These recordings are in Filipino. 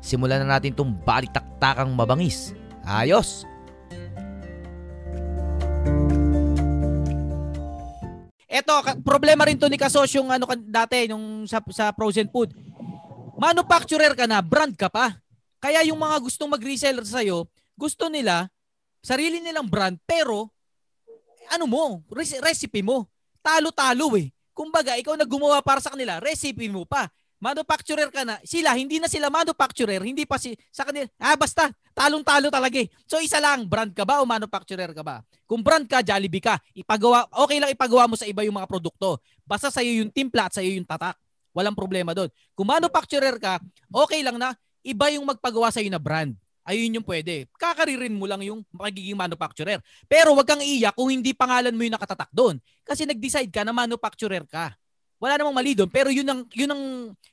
simulan na natin itong balitaktakang mabangis. Ayos! Eto, problema rin to ni Kasosyo yung ano dati nung sa, sa frozen food. Manufacturer ka na, brand ka pa. Kaya yung mga gustong mag-reseller sa'yo, gusto nila, sarili nilang brand, pero ano mo, recipe mo. Talo-talo eh. Kumbaga, ikaw na gumawa para sa kanila, recipe mo pa. Manufacturer ka na, sila, hindi na sila manufacturer, hindi pa si, sa kanila, ah basta, talong-talo talaga eh. So isa lang, brand ka ba o manufacturer ka ba? Kung brand ka, Jollibee ka, ipagawa, okay lang ipagawa mo sa iba yung mga produkto. Basta sa'yo yung timpla at sa'yo yung tatak. Walang problema doon. Kung manufacturer ka, okay lang na iba yung magpagawa sa'yo na brand. Ayun yung pwede. Kakaririn mo lang yung magiging manufacturer. Pero wag kang iiyak kung hindi pangalan mo yung nakatatak doon. Kasi nag-decide ka na manufacturer ka. Wala namang mali doon, pero yun ang yun ang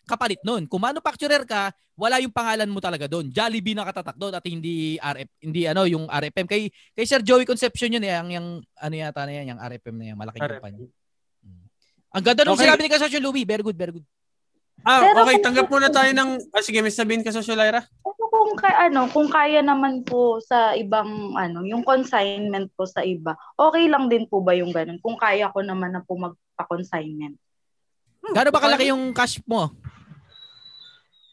kapalit noon. Kung manufacturer ka, wala yung pangalan mo talaga doon. Jollibee nakatatak doon at hindi RF, hindi ano yung RFM kay kay Sir Joey Concepcion yun eh, ang yung ano yata na yan, yung RFM na yan, malaking RFM. kumpanya. Mm. Ang ganda nung Okay. sinabi ni Kasosyo Louie, very good, very good. Ah, Pero okay, kung- tanggap muna tayo ng ah, sige, may sabihin ka sa Lyra. Pero kung kaya ano, kung kaya naman po sa ibang ano, yung consignment po sa iba, okay lang din po ba yung ganun? Kung kaya ko naman na po magpa-consignment. Gaano ba kalaki yung cash mo?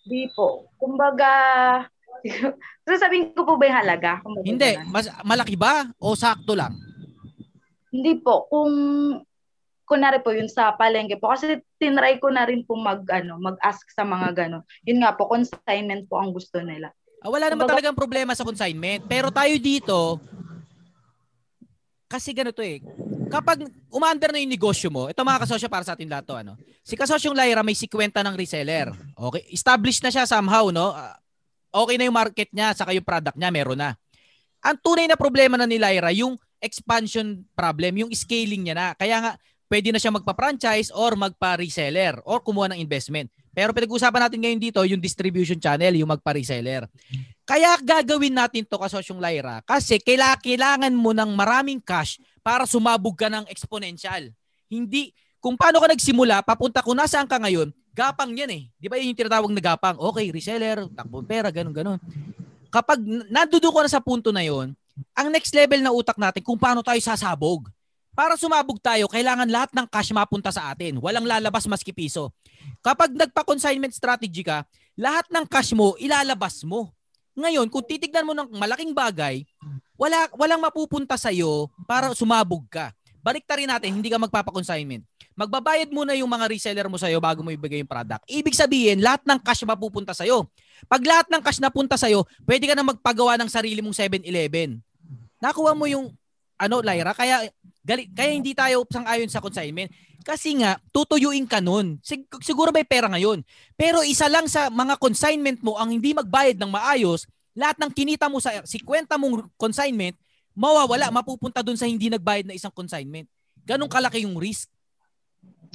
Di po. Kumbaga, sasabihin ko po ba yung halaga? Kumbaga Hindi, ganun. mas malaki ba o sakto lang? Hindi po. Kung kunwari po yun sa palengke po kasi tinry ko na rin po mag ano mag-ask sa mga gano. Yun nga po consignment po ang gusto nila. Ah, wala naman Kumbaga- talagang problema sa consignment. Pero tayo dito, kasi ganito eh, kapag umaandar na yung negosyo mo, ito mga kasosyo para sa atin lahat to, ano? Si kasosyong Lyra may 50 ng reseller. Okay? Established na siya somehow, no? Ah, okay na yung market niya, saka yung product niya, meron na. Ang tunay na problema na ni Lyra, yung expansion problem, yung scaling niya na. Kaya nga, pwede na siya magpa-franchise or magpa-reseller or kumuha ng investment. Pero pinag-uusapan natin ngayon dito, yung distribution channel, yung magpa-reseller. Kaya gagawin natin to kasosyong Lyra kasi kaila- kailangan mo ng maraming cash para sumabog ka ng exponential. Hindi, kung paano ka nagsimula, papunta kung nasaan ka ngayon, gapang yan eh. Di ba yun yung tinatawag na gapang? Okay, reseller, takbong pera, ganun, ganun. Kapag nandudo ka na sa punto na yon, ang next level na utak natin kung paano tayo sasabog. Para sumabog tayo, kailangan lahat ng cash mapunta sa atin. Walang lalabas maski piso. Kapag nagpa-consignment strategy ka, lahat ng cash mo, ilalabas mo. Ngayon, kung titignan mo ng malaking bagay, wala walang mapupunta sa iyo para sumabog ka. Balik rin natin, hindi ka magpapa-consignment. Magbabayad muna yung mga reseller mo sa iyo bago mo ibigay yung product. Ibig sabihin, lahat ng cash mapupunta sa iyo. Pag lahat ng cash napunta sa iyo, pwede ka na magpagawa ng sarili mong 7-Eleven. Nakuha mo yung ano, Lyra, kaya gali, kaya hindi tayo sang-ayon sa consignment. Kasi nga, tutuyuin ka nun. Sig- siguro may pera ngayon. Pero isa lang sa mga consignment mo ang hindi magbayad ng maayos, lahat ng kinita mo sa 50 mong consignment, mawawala, mapupunta dun sa hindi nagbayad na isang consignment. Ganong kalaki yung risk.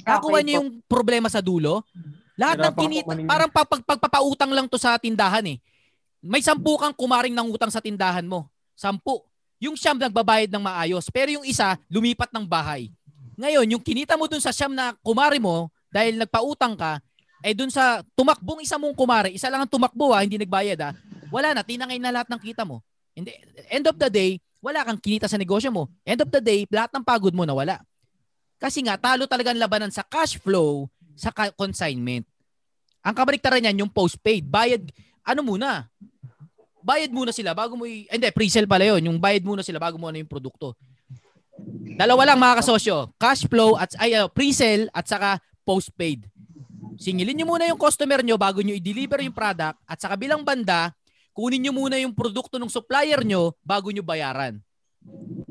Nakuha Okay niyo yung problema sa dulo? Lahat ng kinita, parang pag- pag- pagpapautang lang to sa tindahan eh. May sampu kang kumaring ng utang sa tindahan mo. Sampu. Yung siyam nagbabayad ng maayos. Pero yung isa, lumipat ng bahay. Ngayon, yung kinita mo dun sa siyam na kumari mo, dahil nagpautang ka, eh dun sa tumakbong isa mong kumari, isa lang ang tumakbo ha, hindi nagbayad ha, wala na, tinangay na lahat ng kita mo. Hindi, end of the day, wala kang kinita sa negosyo mo. End of the day, lahat ng pagod mo nawala. Kasi nga, talo talaga ang labanan sa cash flow sa consignment. Ang kabaliktaran niyan, yung postpaid. Bayad, ano muna? Bayad muna sila bago mo i- Hindi, pre-sale pala yun. Yung bayad muna sila bago mo ano yung produkto. Dalawa lang mga kasosyo. Cash flow at ay, uh, pre-sale at saka postpaid. Singilin nyo muna yung customer nyo bago nyo i-deliver yung product at sa kabilang banda, kunin nyo muna yung produkto ng supplier nyo bago nyo bayaran.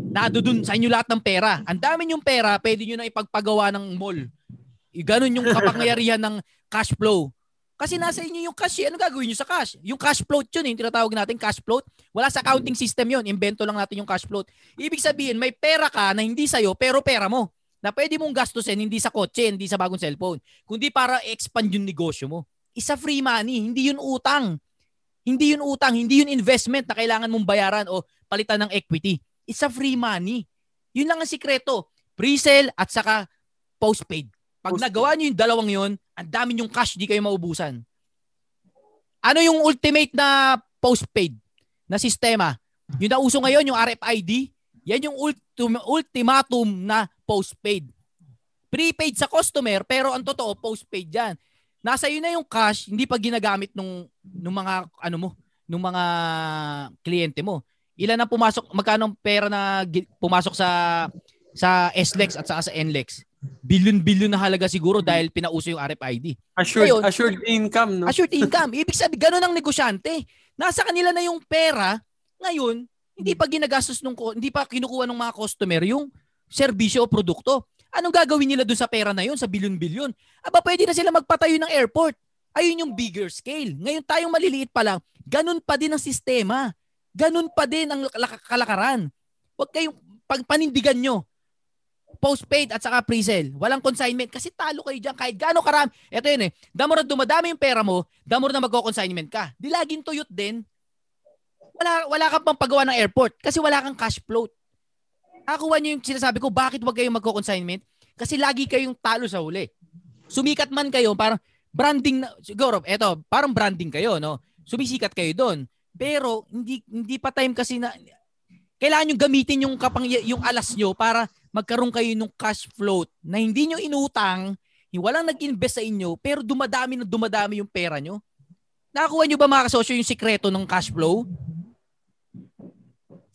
Nado dun sa inyo lahat ng pera. Ang dami yung pera, pwede nyo na ipagpagawa ng mall. Ganun yung kapangyarihan ng cash flow. Kasi nasa inyo yung cash. Ano gagawin nyo sa cash? Yung cash float yun, eh, yung tinatawag natin cash float. Wala sa accounting system yun. Invento lang natin yung cash float. Ibig sabihin, may pera ka na hindi sa'yo, pero pera mo. Na pwede mong gastusin, hindi sa kotse, hindi sa bagong cellphone. Kundi para expand yung negosyo mo. Isa free money, hindi yun utang. Hindi yun utang, hindi yun investment na kailangan mong bayaran o palitan ng equity. It's a free money. Yun lang ang sikreto. Pre-sale at saka postpaid. Pag nagawa nyo yung dalawang yun, ang dami yung cash, di kayo maubusan. Ano yung ultimate na postpaid na sistema? Yung nauso ngayon, yung RFID, yan yung ultim- ultimatum na postpaid. Prepaid sa customer, pero ang totoo, postpaid yan. Nasa iyo na yung cash, hindi pa ginagamit nung, nung mga, ano mo, nung mga kliyente mo. Ilan ang pumasok, magkano ang pera na pumasok sa sa SLEX at saka sa NLEX? Billion-billion na halaga siguro dahil pinauso yung RFID. Assured, Ngayon- assured income, no? Assured income. Ibig sabihin, ganun ang negosyante. Nasa kanila na yung pera, ngayon, hindi pa ginagastos nung, hindi pa kinukuha ng mga customer yung serbisyo o produkto. Anong gagawin nila doon sa pera na yun, sa bilyon-bilyon? Aba, pwede na sila magpatayo ng airport. Ayun yung bigger scale. Ngayon tayong maliliit pa lang, ganun pa din ang sistema. Ganun pa din ang lak- kalakaran. Huwag kayong pag panindigan nyo. Postpaid at saka pre-sale. Walang consignment. Kasi talo kayo dyan. Kahit gaano karami. Ito yun eh. Damo na dumadami yung pera mo, damo na magko-consignment ka. Di laging tuyot din. Wala, wala kang pang pagawa ng airport kasi wala kang cash float. Nakakuha niyo yung sinasabi ko, bakit wag kayong magko-consignment? Kasi lagi kayong talo sa huli. Sumikat man kayo, parang branding na, siguro, eto, parang branding kayo, no? Sumisikat kayo doon. Pero, hindi, hindi pa time kasi na, kailangan nyo gamitin yung, kapang, yung alas nyo para magkaroon kayo ng cash float na hindi nyo inutang, walang nag-invest sa inyo, pero dumadami na dumadami yung pera nyo. Nakakuha nyo ba mga kasosyo yung sikreto ng cash flow?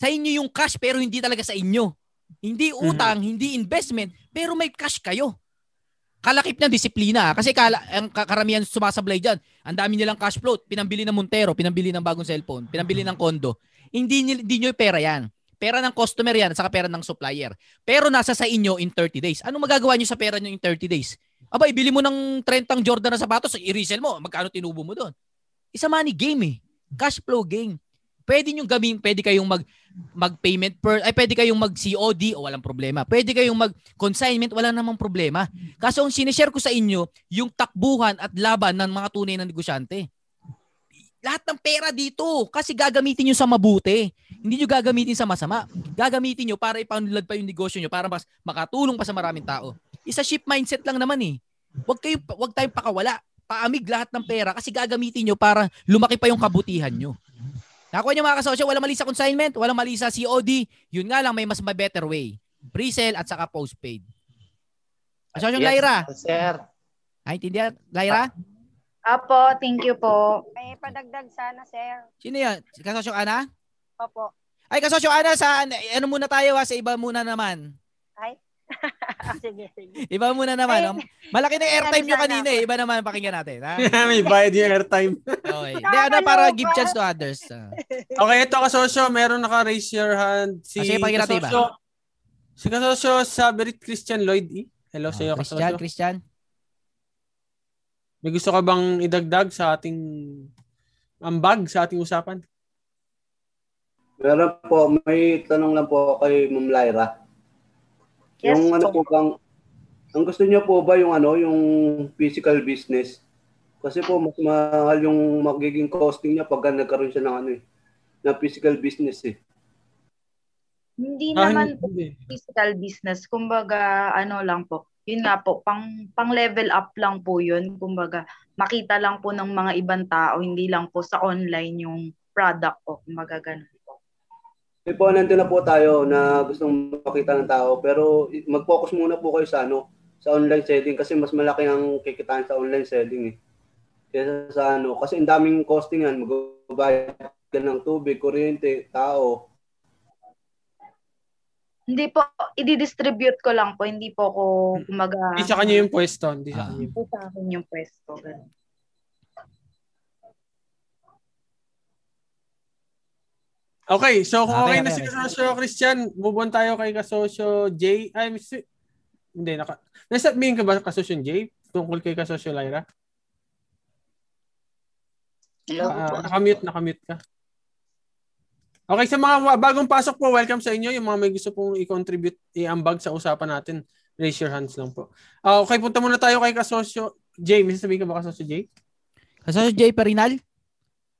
Sa inyo yung cash pero hindi talaga sa inyo. Hindi utang, hindi investment, pero may cash kayo. Kalakip ng disiplina. ah. Kasi kala, ang ka- karamihan sumasablay dyan. Ang dami nilang cash float. Pinambili ng Montero, pinambili ng bagong cellphone, pinambili ng kondo. Hindi, hindi nyo yung pera yan. Pera ng customer yan saka pera ng supplier. Pero nasa sa inyo in 30 days. Anong magagawa nyo sa pera nyo in 30 days? Aba, ibili mo ng 30 Jordan na sapatos, i-resell mo. Magkano tinubo mo doon? Isa money game eh. Cash flow game. Pwede nyo gawin, pwede kayong mag mag-payment per, ay pwede kayong mag-COD o walang problema. Pwede kayong mag-consignment, wala namang problema. Kaso ang sinishare ko sa inyo, yung takbuhan at laban ng mga tunay na negosyante. Lahat ng pera dito kasi gagamitin nyo sa mabuti. Hindi nyo gagamitin sa masama. Gagamitin nyo para ipanulad pa yung negosyo nyo para mas makatulong pa sa maraming tao. Isa ship mindset lang naman eh. Huwag kayo, wag tayong pakawala. Paamig lahat ng pera kasi gagamitin nyo para lumaki pa yung kabutihan nyo. Nakuha niyo mga kasosyo, walang mali sa consignment, walang mali sa COD. Yun nga lang, may mas may better way. Pre-sale at saka postpaid. Kasosyong Yes, Lyra. Sir. Ay, intindihan? Lyra? Apo, thank you po. May padagdag sana, sir. Sino yan? Si Kasosyong Ana? Opo. Ay, Kasosyong Ana, sa ano muna tayo ha? Sa iba muna naman. Ay. sige, sige. Iba muna naman. Ay, no? Malaki na airtime nyo kanina eh. Iba naman pakinggan natin. Ha? May bayad yung airtime. Okay. Hindi, ano, para give chance to others. Ah. Okay, ito kasosyo, meron naka-raise your hand. Si Ah, sige, pakinggan natin iba. kasosyo, si kasosyo Saberit Christian Lloyd E. Hello sa iyo, Ah, Christian, kasosyo. Christian. May gusto ka bang idagdag sa ating ambag, sa ating usapan? Meron po, may tanong lang po kay Ma'am Lyra. Yes yung ano po. bang, ang gusto niyo po ba yung ano, yung physical business? Kasi po mas mahal yung magiging costing niya pag nagkaroon siya ng ano eh, na physical business eh. Hindi Ah, naman po hindi. physical business. Kumbaga, ano lang po. Yun nga po, pang, pang level up lang po yun. Kumbaga, makita lang po ng mga ibang tao, hindi lang po sa online yung product ko. Kumbaga, ganun po. May po, nandun na po tayo na gustong makita ng tao pero mag-focus muna po kayo sa ano, sa online selling kasi mas malaki ang kikitain sa online selling eh. Kaya sa ano, kasi ang daming costing yan, magbabayad ka ng tubig, kuryente, tao. Hindi po, i-distribute ko lang po. Hindi po ako, kumbaga, Hindi sa kanya yung pwesto. Hindi sa Ah. kanya. po sa akin yung pwesto. Ganun. Okay, so kung Okay, okay, na si. Kasosyo Christian, move on tayo kay Kasosyo J. Ay, Mr. Hindi, naka... Nasabihin ka ba Kasosyo J? Tungkol kay Kasosyo Lyra? Hello Ah, po. nakamute, nakamute ka. Okay, sa mga bagong pasok po, welcome sa inyo. Yung mga may gusto pong i-contribute, i-ambag sa usapan natin, raise your hands lang po. Ah, okay, punta muna tayo kay Kasosyo Jay. May sasabihin ka ba Kasosyo Jay? Kasosyo Jay Parinal?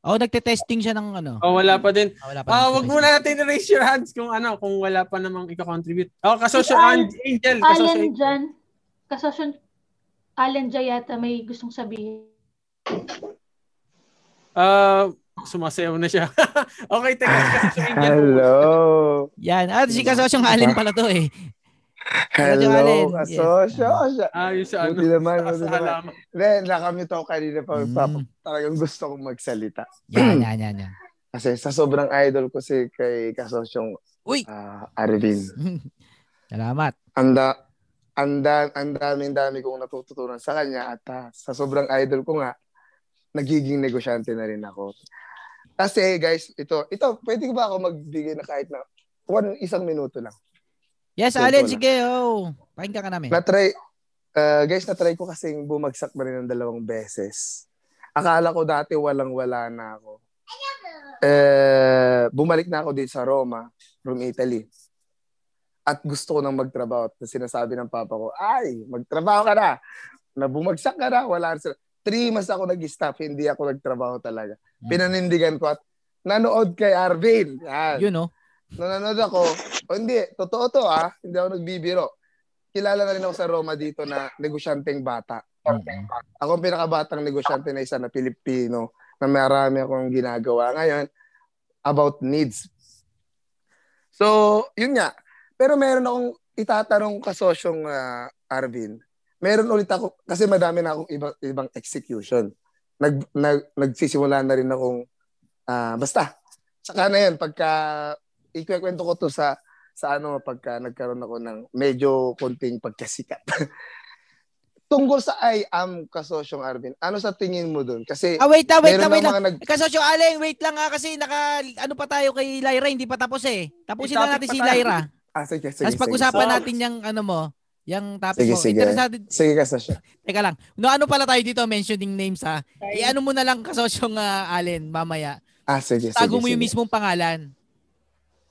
Oo, nagte-testing siya ng ano. Oh, wala pa din. Ah, wala pa. Ah, wag muna natin i-raise your hands kung ano, kung wala pa namang i-contribute. Oh, Kasosyo Si Al- Angel. Kasosyo Allen dyan, kasosyo Allen dyan yata may gustong sabihin. Ah, sumasayaw na siya. okay, teka, Angel. Hello. Yan. Ah, si Kasosyong Allen pala to eh. Kasosyo Hello, kasosyo. Ayos sa ano. Buti naman, buti naman. Hindi, nakamit ako kanina pa. Mm. pa talagang gusto kong magsalita. Yan, yan, yan, yan. Kasi sa sobrang idol ko si kay kasosyong Uy! ah, Arvin. Salamat. Anda, anda, ang daming dami kong natututunan sa kanya at ah, sa sobrang idol ko nga, nagiging negosyante na rin ako. Kasi guys, ito, ito, pwede ba ako magbigay na kahit na one, isang minuto lang. Yes, Kwento Allen, sige. Oh. Pakinggan ka namin. Na-try, uh, guys, na-try ko kasing bumagsak na rin ng dalawang beses. Akala ko dati walang-wala na ako. Eh, bumalik na ako dito sa Roma, from Italy. At gusto ko nang magtrabaho. At sinasabi ng papa ko, ay, magtrabaho ka na. Na bumagsak ka na, wala na sila. Three months ako nag-stop, hindi ako nagtrabaho talaga. Hmm. Pinanindigan ko at nanood kay Arvin. Yan. Yun, oh. Nung nanood ako, o hindi, totoo to ah, hindi ako nagbibiro. Kilala na rin ako sa Roma dito na negosyanteng bata. Mm-mm. Ako ang pinakabatang negosyante na isa na Pilipino na marami akong ginagawa ngayon about needs. So, yun nga. Pero meron akong itatanong kasosyong uh, Arvin. Meron ulit ako, kasi madami na akong iba, ibang execution. Nag, nag, nagsisimula na rin akong, ah, basta, saka na yan, pagka, ikikwento ko to sa, sa ano, pagka nagkaroon ako ng medyo konting pagkasikat. Tungkol sa I am kasosyong Arvin, ano sa tingin mo dun? Kasi, Ah, wait lang, wait lang, wait ng lang. nag, Eh, Kasosyo Allen, wait lang ha kasi naka, ano pa tayo kay Lyra, hindi pa tapos eh. Tapusin na natin si. Lyra. ah, sige, sige, Tapos pag-usapan So- natin yung ano mo, yung topic Sige, mo. sige. Interesado, Sige, kasosyo. teka lang. No, ano pala tayo dito, mentioning names ha. I-ano mo na lang kasosyong uh, Allen mamaya. Ah, sige, sige. Tago mo yung sige. mismong pangalan.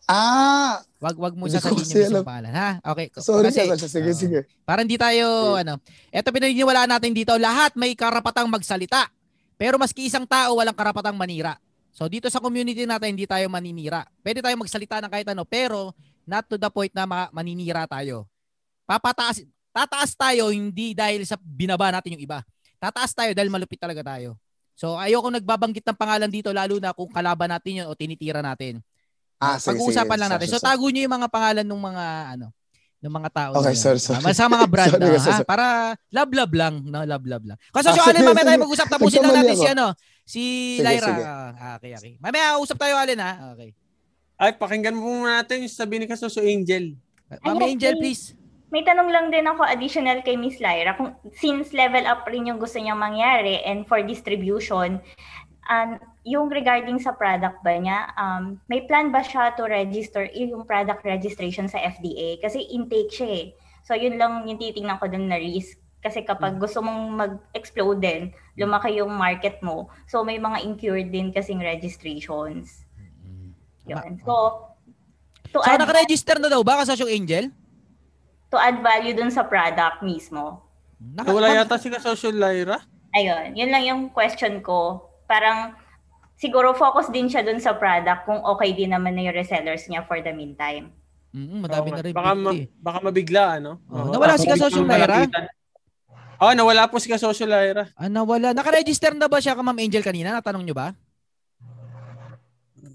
Ah, Wag wag mo sasabihin kasi yung mismong alam. pangalan, ha? Okay. sorry Kasi, kasosyo. Sige, oo. sige. Para hindi tayo, ano. Ito pinaniniwalaan natin dito, lahat may karapatang magsalita. Pero maski isang tao walang karapatang manira. So dito sa community natin, hindi tayo maninira. Pwede tayo magsalita ng kahit ano, pero not to the point na ma- maninira tayo. Papataas, tataas tayo hindi dahil sa binaba natin yung iba. Tataas tayo dahil malupit talaga tayo. So ayoko nagbabanggit ng pangalan dito lalo na kung kalaban natin yun o tinitira natin. Ah, sige, Pag-uusapan sige. lang natin. So Sorry, sorry. tago niyo yung mga pangalan ng mga ano ng mga tao. Okay, sorry, sorry. Ah, sa mga brand Sorry, na, sorry, ha? sorry. para love love lang, no, love love lang. Kasi Ah, so, Alin, sige, mamaya tayo mag-usap tapusin lang natin si ano, si Sige, Lyra. sige. Ah, okay, okay. Mamaya usap tayo Alin ha. Okay. Ay, pakinggan mo muna natin yung sabi ni Kasosyo Angel. Ma'am Ay, Angel, may- please. May tanong lang din ako additional kay Miss Lyra. Kung, since level up rin yung gusto niyang mangyari and for distribution, um, yung regarding sa product ba niya, um, may plan ba siya to register yung product registration sa FDA? Kasi intake siya eh. So yun lang yung titingnan ko dun na risk. Kasi kapag gusto mong mag-explode din, lumaki yung market mo. So may mga incurred din kasing registrations. Yun. So, to So, add, naka-register na daw ba kasosyong Angel? To add value dun sa product mismo. Naka- Wala yata si Kasosyo Lyra. Ayun, yun lang yung question ko. Parang siguro focus din siya dun sa product kung okay din naman na yung resellers niya for the meantime. Mm, madami Oo na rin. Baka, ma- baka mabigla, ano? Oh, nawala si Kasosyo Lyra? Oo, nawala po si Kasosyo Lyra. Ah, nawala. Naka-register na ba siya ka Ma'am Angel kanina? Natanong nyo ba?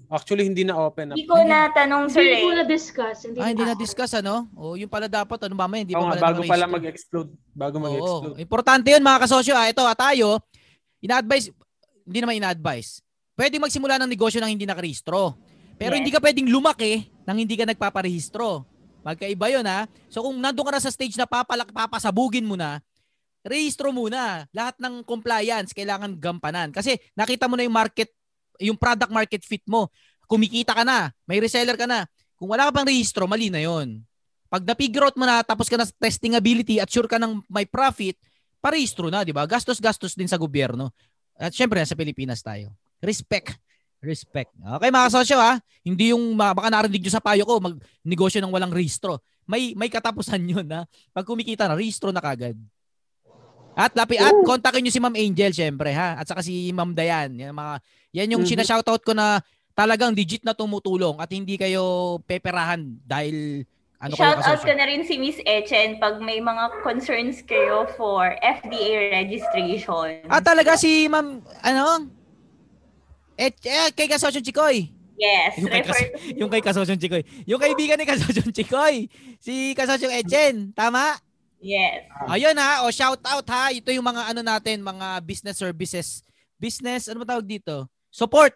Actually, hindi na open up. Hindi ko na tanong sir Hindi ko eh. na-discuss. Hindi, Ah, hindi na- na-discuss ano? O, yung pala dapat, ano mamaya, hindi Oo pa nga, pala bago pala mag-explode. Bago Oo. mag-explode. Importante yun mga kasosyo. Ah, ito, ah, tayo, ina-advise, hindi naman ina-advise. Pwede magsimula ng negosyo nang hindi nakarehistro. Pero Yes. hindi ka pwedeng lumaki nang hindi ka nagpaparehistro. Magkaiba yun ha. So kung nandun ka na sa stage na papalak, papasabugin mo na, rehistro muna. Lahat ng compliance kailangan gampanan. Kasi nakita mo na yung market, yung product market fit mo. Kumikita ka na, may reseller ka na. Kung wala ka pang rehistro, mali na yon. Pag na-figure out mo na, tapos ka na sa testing ability at sure ka ng may profit, parehistro na, di ba? Gastos-gastos din sa gobyerno. At syempre, sa Pilipinas tayo. Respect. Respect. Okay mga kasosyo ha. Hindi yung baka narinig nyo sa payo ko magnegosyo ng walang rehistro. May may katapusan yun ha. Pag kumikita na, rehistro na kagad. At lapi at kontakin niyo si Ma'am Angel syempre ha. At saka si Ma'am Dayan. Yan mga yan yung Mhm. sina-shoutout ko na talagang legit na tumutulong at hindi kayo peperahan dahil ano kayo Shout out ko na rin si Miss Echen pag may mga concerns kayo for FDA registration. Ah, talaga si Ma'am, ano? Eh, eh kay Kasosyo Chikoy. Yes, Yung kay, Kas- yung kay Kasosyo Chikoy. Yung kaibigan ni Kasosyo Chikoy. Si Kasosyo Echen. Tama? Yes. Ayun ha. O, shout out ha. Ito yung mga ano natin, mga business services. Business, ano ba tawag dito? Support.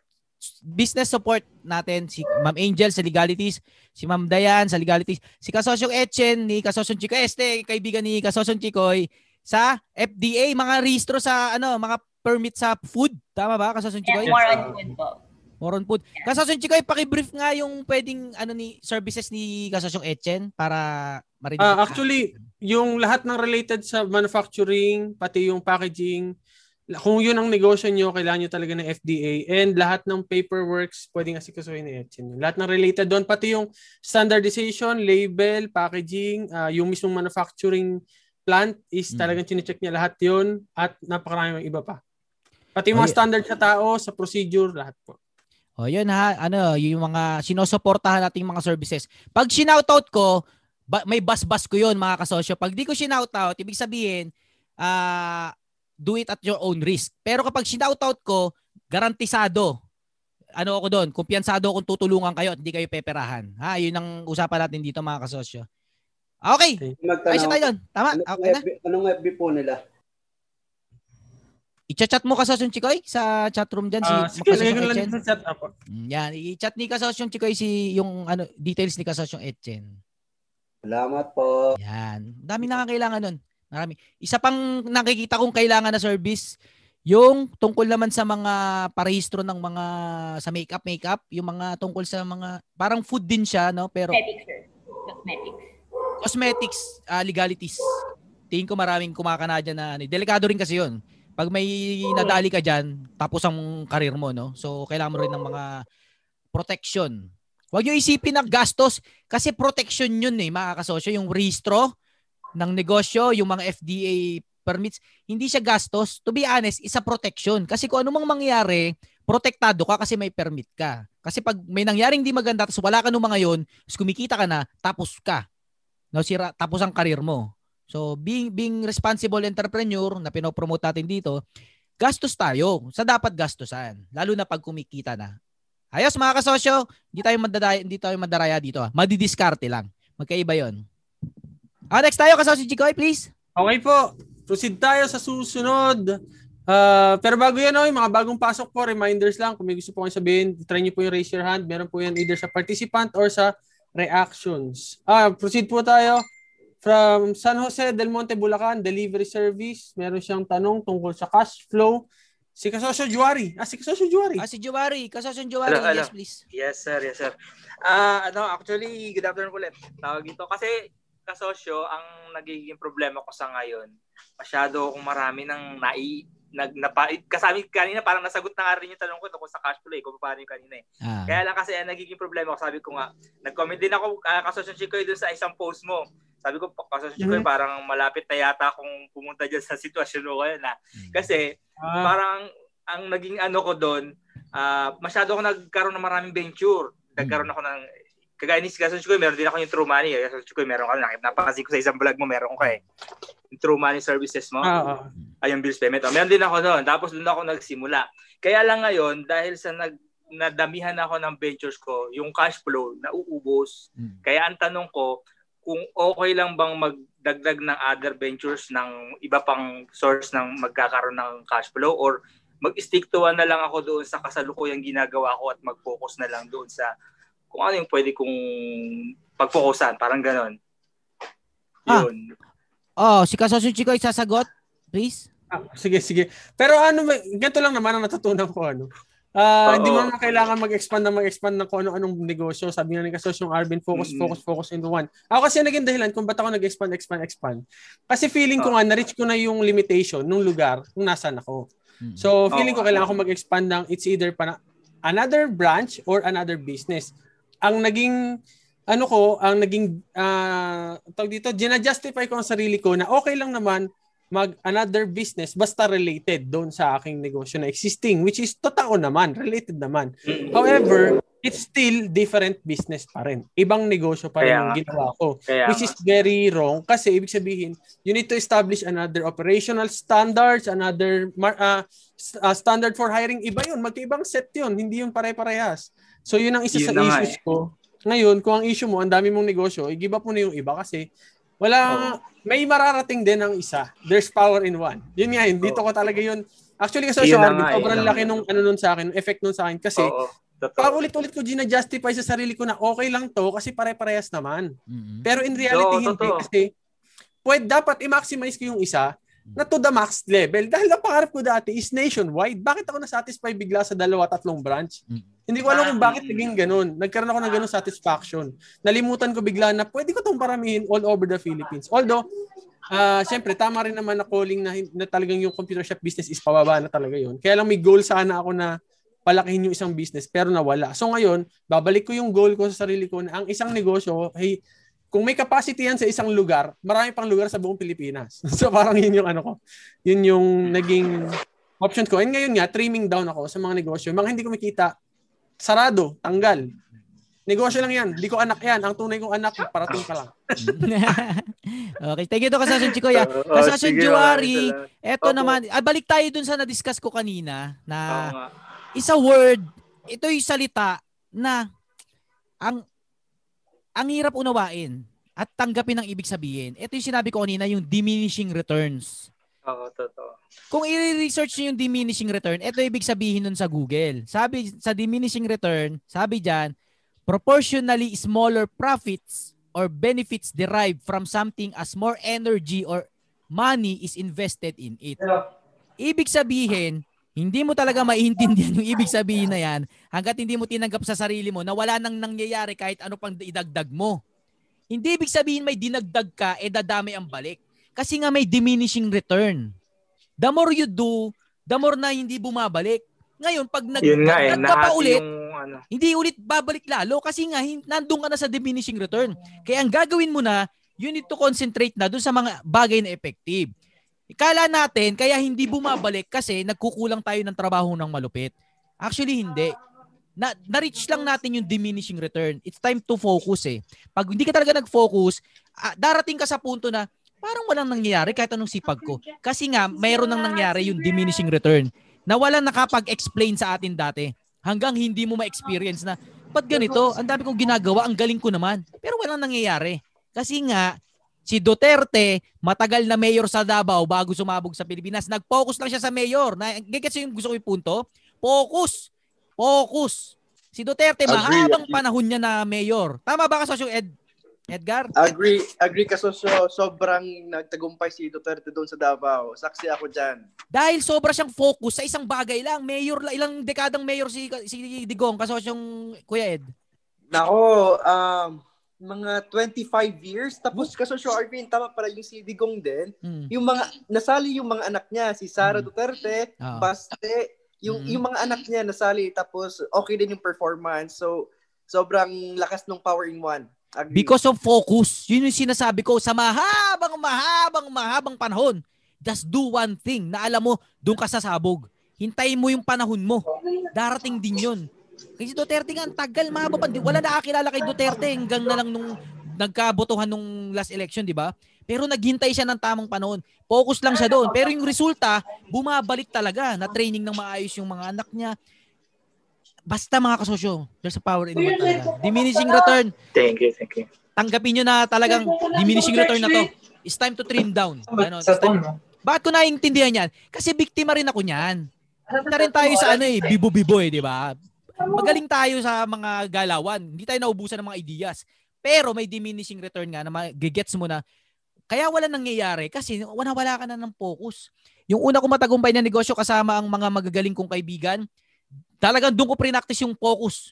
Business support natin. Si Ma'am Angel sa Legalities. Si Ma'am Dayan sa Legalities. Si Kasosyo Echen ni Kasosyo Chikoy. Este, kaibigan ni Kasosyo Chikoy sa FDA. Mga rehistro sa ano, mga permit sa food. Tama ba, Kasosyo Yes, Chikoy? more on food po. More on food. Kasosyo Chikoy, pakibrief nga yung pwedeng ano ni services ni Kasosyo Echen para marinig. Ah, actually, yung lahat ng related sa manufacturing, pati yung packaging, kung yun ang negosyo nyo, kailangan nyo talaga ng FDA and lahat ng paperworks pwedeng asikasuhin ni Etchen. Lahat ng related doon, pati yung standardization, label, packaging, ah, yung mismong manufacturing plant is Mm. talagang chinecheck niya lahat yun at napakarami iba pa. Pati yung mga Ay- standard sa tao, sa procedure, lahat po. O yun ha, ano, yung mga sinusuportahan nating mga services. Pag sinoutout ko, ba- may bas-bas ko yun mga kasosyo. Pag di ko sinoutout, ibig sabihin, ah do it at your own risk. Pero kapag sinoutout ko, garantisado. Ano ako doon, kumpiyansado akong tutulungan kayo at hindi kayo peperahan. Ha, yun ang usapan natin dito mga kasosyo. Okay, ayos na tayo doon. Tama, Anong, okay na. FB, anong FB po nila? I-chat mo kasosyo Chikoy sa chat room dyan. Ah, si sige, Kasosyo lagyan ko lang Etchen. sa chat apo. Mm, Yan, i-chat ni Kasosyong Chikoy si yung ano details ni Kasosyong Etchen. Salamat po. Yan. Dami nakakailangan nun. Marami. Isa pang nakikita kong kailangan na service, yung tungkol naman sa mga parehistro ng mga sa makeup makeup, yung mga tungkol sa mga parang food din siya no, pero Cosmetics, sir. Cosmetics. cosmetics ah, legalities. Tingin ko maraming kumakana dyan na ano, delikado rin kasi 'yon. Pag may nadali ka diyan, tapos ang karir mo no. So kailangan mo rin ng mga protection. Huwag niyo isipin na gastos kasi protection 'yun eh, mga kasosyo, yung rehistro ng negosyo, yung mga FDA permits, hindi siya gastos. To be honest, isa protection. Kasi kung ano mang mangyari, protektado ka kasi may permit ka. Kasi pag may nangyaring di maganda tapos wala ka nung mga yon, tapos kumikita ka na, tapos ka. No, sira, tapos ang karir mo. So, being being responsible entrepreneur na pinopromote natin dito, gastos tayo sa dapat gastusan, lalo na pag kumikita na. Ayos mga kasosyo, hindi tayo madadaya, hindi tayo madaraya dito. Ah. Madidiskarte lang. Magkaiba 'yon. Ah, next tayo kasosyo Jikoy, please. Okay po. Proceed tayo sa susunod. Ah, pero bago yan, oh, yung mga bagong pasok po, reminders lang. Kung may gusto po kayo sabihin, try nyo po yung raise your hand. Meron po yan either sa participant or sa reactions. Ah, proceed po tayo. From San Jose del Monte, Bulacan, delivery service. Meron siyang tanong tungkol sa cash flow. Si Kasosyo Juari. Ah, si Kasosyo Juari. Ah, si Juwari, kasosyo Juwari, Hello, hello. yes please. Yes, sir. Yes, sir. Ah, ano, actually, good afternoon ulit. Tawag dito. Kasi, kasosyo, ang nagiging problema ko sa ngayon, masyado akong marami ng nai, nag, napa, kasami kanina, parang nasagot na nga rin yung tanong ko tungkol sa cash flow eh, kung paano yung kanina eh. Ah. Kaya lang kasi ang nagiging problema ko, sabi ko nga, nag-comment din ako, uh, kasosyo Chico, doon sa isang post mo. Sabi ko, kasosyo Chico, Mhm. parang malapit na yata akong pumunta dyan sa sitwasyon mo ngayon na. Kasi, Ah, parang ang naging ano ko doon, ah, masyado ako nagkaroon ng maraming venture. Nagkaroon ako ng kagaya ni Gason Chikoy, meron din ako yung True Money. Gason Chikoy, meron ka nakita napansin ko sa isang vlog mo, meron ka eh. Yung True Money services mo. ah. Ay, yung bills payment. Oh, meron din ako doon. Tapos doon ako nagsimula. Kaya lang ngayon, dahil sa nag nadamihan ako ng ventures ko, yung cash flow nauubos. Mm. Kaya ang tanong ko, kung okay lang bang magdagdag ng other ventures ng iba pang source ng magkakaroon ng cash flow or mag-stick to one na lang ako doon sa kasalukuyang ginagawa ko at mag-focus na lang doon sa kung ano yung pwede kong pag-focusan. Parang ganon. Ah. Yun. Oh, si kasosyo Chikoy sasagot, please. Ah, sige, sige. Pero ano, may- ganito lang naman ang natutunan ko. Ano. Ah, Oo. hindi mo naman kailangan mag-expand na mag-expand ng kung ano-anong negosyo. Sabi nga ni Kasos yung Arvin, focus, Mm-mm. focus, focus into one. Ako kasi naging dahilan kung ba't ako nag-expand, expand, expand. Kasi feeling ko Ah. nga, na-reach ko na yung limitation nung lugar kung nasaan ako. Mm. So, feeling ko kailangan ko mag-expand ng it's either pa another branch or another business. Ang naging ano ko, ang naging uh, tawag dito, gina-justify ko ang sarili ko na okay lang naman mag another business basta related doon sa aking negosyo na existing which is totoo naman, related naman. However, it's still different business pa rin. Ibang negosyo pa rin nga. ginawa ko. Kaya which is very wrong kasi ibig sabihin, you need to establish another operational standards, another uh, uh, standard for hiring. Iba yun, magkaibang set yun, hindi yun pare-parehas. So yun ang isa Yun sa issues eh. ko. Ngayon, kung ang issue mo, ang dami mong negosyo, i-give up mo na yung iba kasi wala, may mararating din ang isa. There's power in one. Yun nga yun, dito ko talaga yun. Actually, kasi Yun so, nga eh, sobrang yun na laki nung ano nun sa akin, effect nun sa akin kasi Oo. Totoo. paulit-ulit ko gina-justify sa sarili ko na okay lang to kasi pare-parehas naman. Mm-mm. Pero in reality, Oo, hindi. totoo. Kasi pwede, dapat i-maximize ko yung isa na to the max level. Dahil ang pangarap ko dati is nationwide. Bakit ako na-satisfy bigla sa dalawa, tatlong branch? Mm. Hindi ko alam kung bakit naging ganun. Nagkaroon ako ng ganun satisfaction. Nalimutan ko bigla na pwede ko itong paramihin all over the Philippines. Although, ah syempre, tama rin naman na calling na, na talagang yung computer shop business is pababa na talaga yun. Kaya lang may goal sana ako na palakihin yung isang business pero nawala. So ngayon, babalik ko yung goal ko sa sarili ko na ang isang negosyo, hey, kung may capacity yan sa isang lugar, marami pang lugar sa buong Pilipinas. so parang yun yung ano ko. Yun yung naging options ko. And ngayon nga, trimming down ako sa mga negosyo. Mga hindi ko makita, sarado, tanggal. Negosyo lang yan. Hindi ko anak yan. Ang tunay kong anak, parating pa lang. okay, thank you to Kasasyon Chikoya. Oo, Kasasyon maraming salamat. eto Opo. naman, ah, balik tayo dun sa na-discuss ko kanina na nga. isa word, ito yung salita na ang ang hirap unawain at tanggapin ang ibig sabihin. Ito yung sinabi ko kanina, yung diminishing returns. Oo, totoo. Kung i-research nyo yung diminishing return, ito yung ibig sabihin nun sa Google. Sabi sa diminishing return, sabi dyan, proportionally smaller profits or benefits derived from something as more energy or money is invested in it. Ibig sabihin, hindi mo talaga maiintindihan yung ibig sabihin na yan hanggat hindi mo tinanggap sa sarili mo na wala nang nangyayari kahit ano pang idagdag mo. Hindi ibig sabihin may dinagdag ka, eh dadami ang balik. Kasi nga may diminishing return. The more you do, the more na hindi bumabalik. Ngayon, pag Yun nga eh, ka pa ulit, yung ano. hindi ulit babalik lalo kasi nga nandun ka na sa diminishing return. Kaya ang gagawin mo na, you need to concentrate na dun sa mga bagay na effective. Ikala natin kaya hindi bumabalik kasi nagkukulang tayo ng trabaho ng malupit. Actually hindi. Na, na-reach lang natin yung diminishing return. It's time to focus eh. Pag hindi ka talaga nag-focus, ah, darating ka sa punto na parang walang nangyayari kahit anong sipag ko. Kasi nga, mayroon nang nangyari yung diminishing return na walang nakapag-explain sa atin dati hanggang hindi mo ma-experience na, ba't ganito? Ang dami kong ginagawa, ang galing ko naman. Pero walang nangyayari. Kasi nga, si Duterte, matagal na mayor sa Davao bago sumabog sa Pilipinas. Nag-focus lang siya sa mayor. Na, gets yung gusto ko yung punto? Focus. Focus. Si Duterte, Agree, mahabang agree. panahon niya na mayor. Tama ba ka, Sosyo Ed? Edgar? Agree, agree ka so, sobrang nagtagumpay si Duterte doon sa Davao. Saksi ako diyan. Dahil sobra siyang focus sa isang bagay lang. Mayor, la- ilang dekadang mayor si, si Digong, kasosyong Kuya Ed. Nako, um, mga 25 years. Tapos kasosyo Arvin, tama pala yung si Digong din. Mm. Yung mga, nasali yung mga anak niya. Si Sara Duterte, Oo. Baste, yung, Mm. yung mga anak niya nasali. Tapos okay din yung performance. So, sobrang lakas ng power in one. Agree. Because of focus. Yun yung sinasabi ko sa mahabang, mahabang, mahabang panahon. Just do one thing na alam mo, doon ka sasabog. Hintayin mo yung panahon mo. Darating din yun. Kasi Duterte nga, ang tagal, mahaba pa. Di- Wala nakakilala kay Duterte hanggang na lang nung nagkabotohan nung last election, di ba? Pero naghintay siya ng tamang panahon. Focus lang siya doon. Pero yung resulta, bumabalik talaga. Na training ng maayos yung mga anak niya. Basta mga kasosyo, there's a power in one talaga. Diminishing return. Thank you, thank you. Tanggapin nyo na talagang diminishing return na to. It's time to trim down. Ganon. It's time- Bakit ko naiintindihan yan? Kasi biktima rin ako niyan. Kita rin tayo sa ano eh, bibo-bibo eh, di ba? Magaling tayo sa mga galawan. Hindi tayo naubusan ng mga ideas. Pero may diminishing return nga na magigets mo na kaya wala nangyayari kasi wala wala ka na ng focus. Yung una kong matagumpay na negosyo kasama ang mga magagaling kong kaibigan, talagang doon ko prinactice yung focus.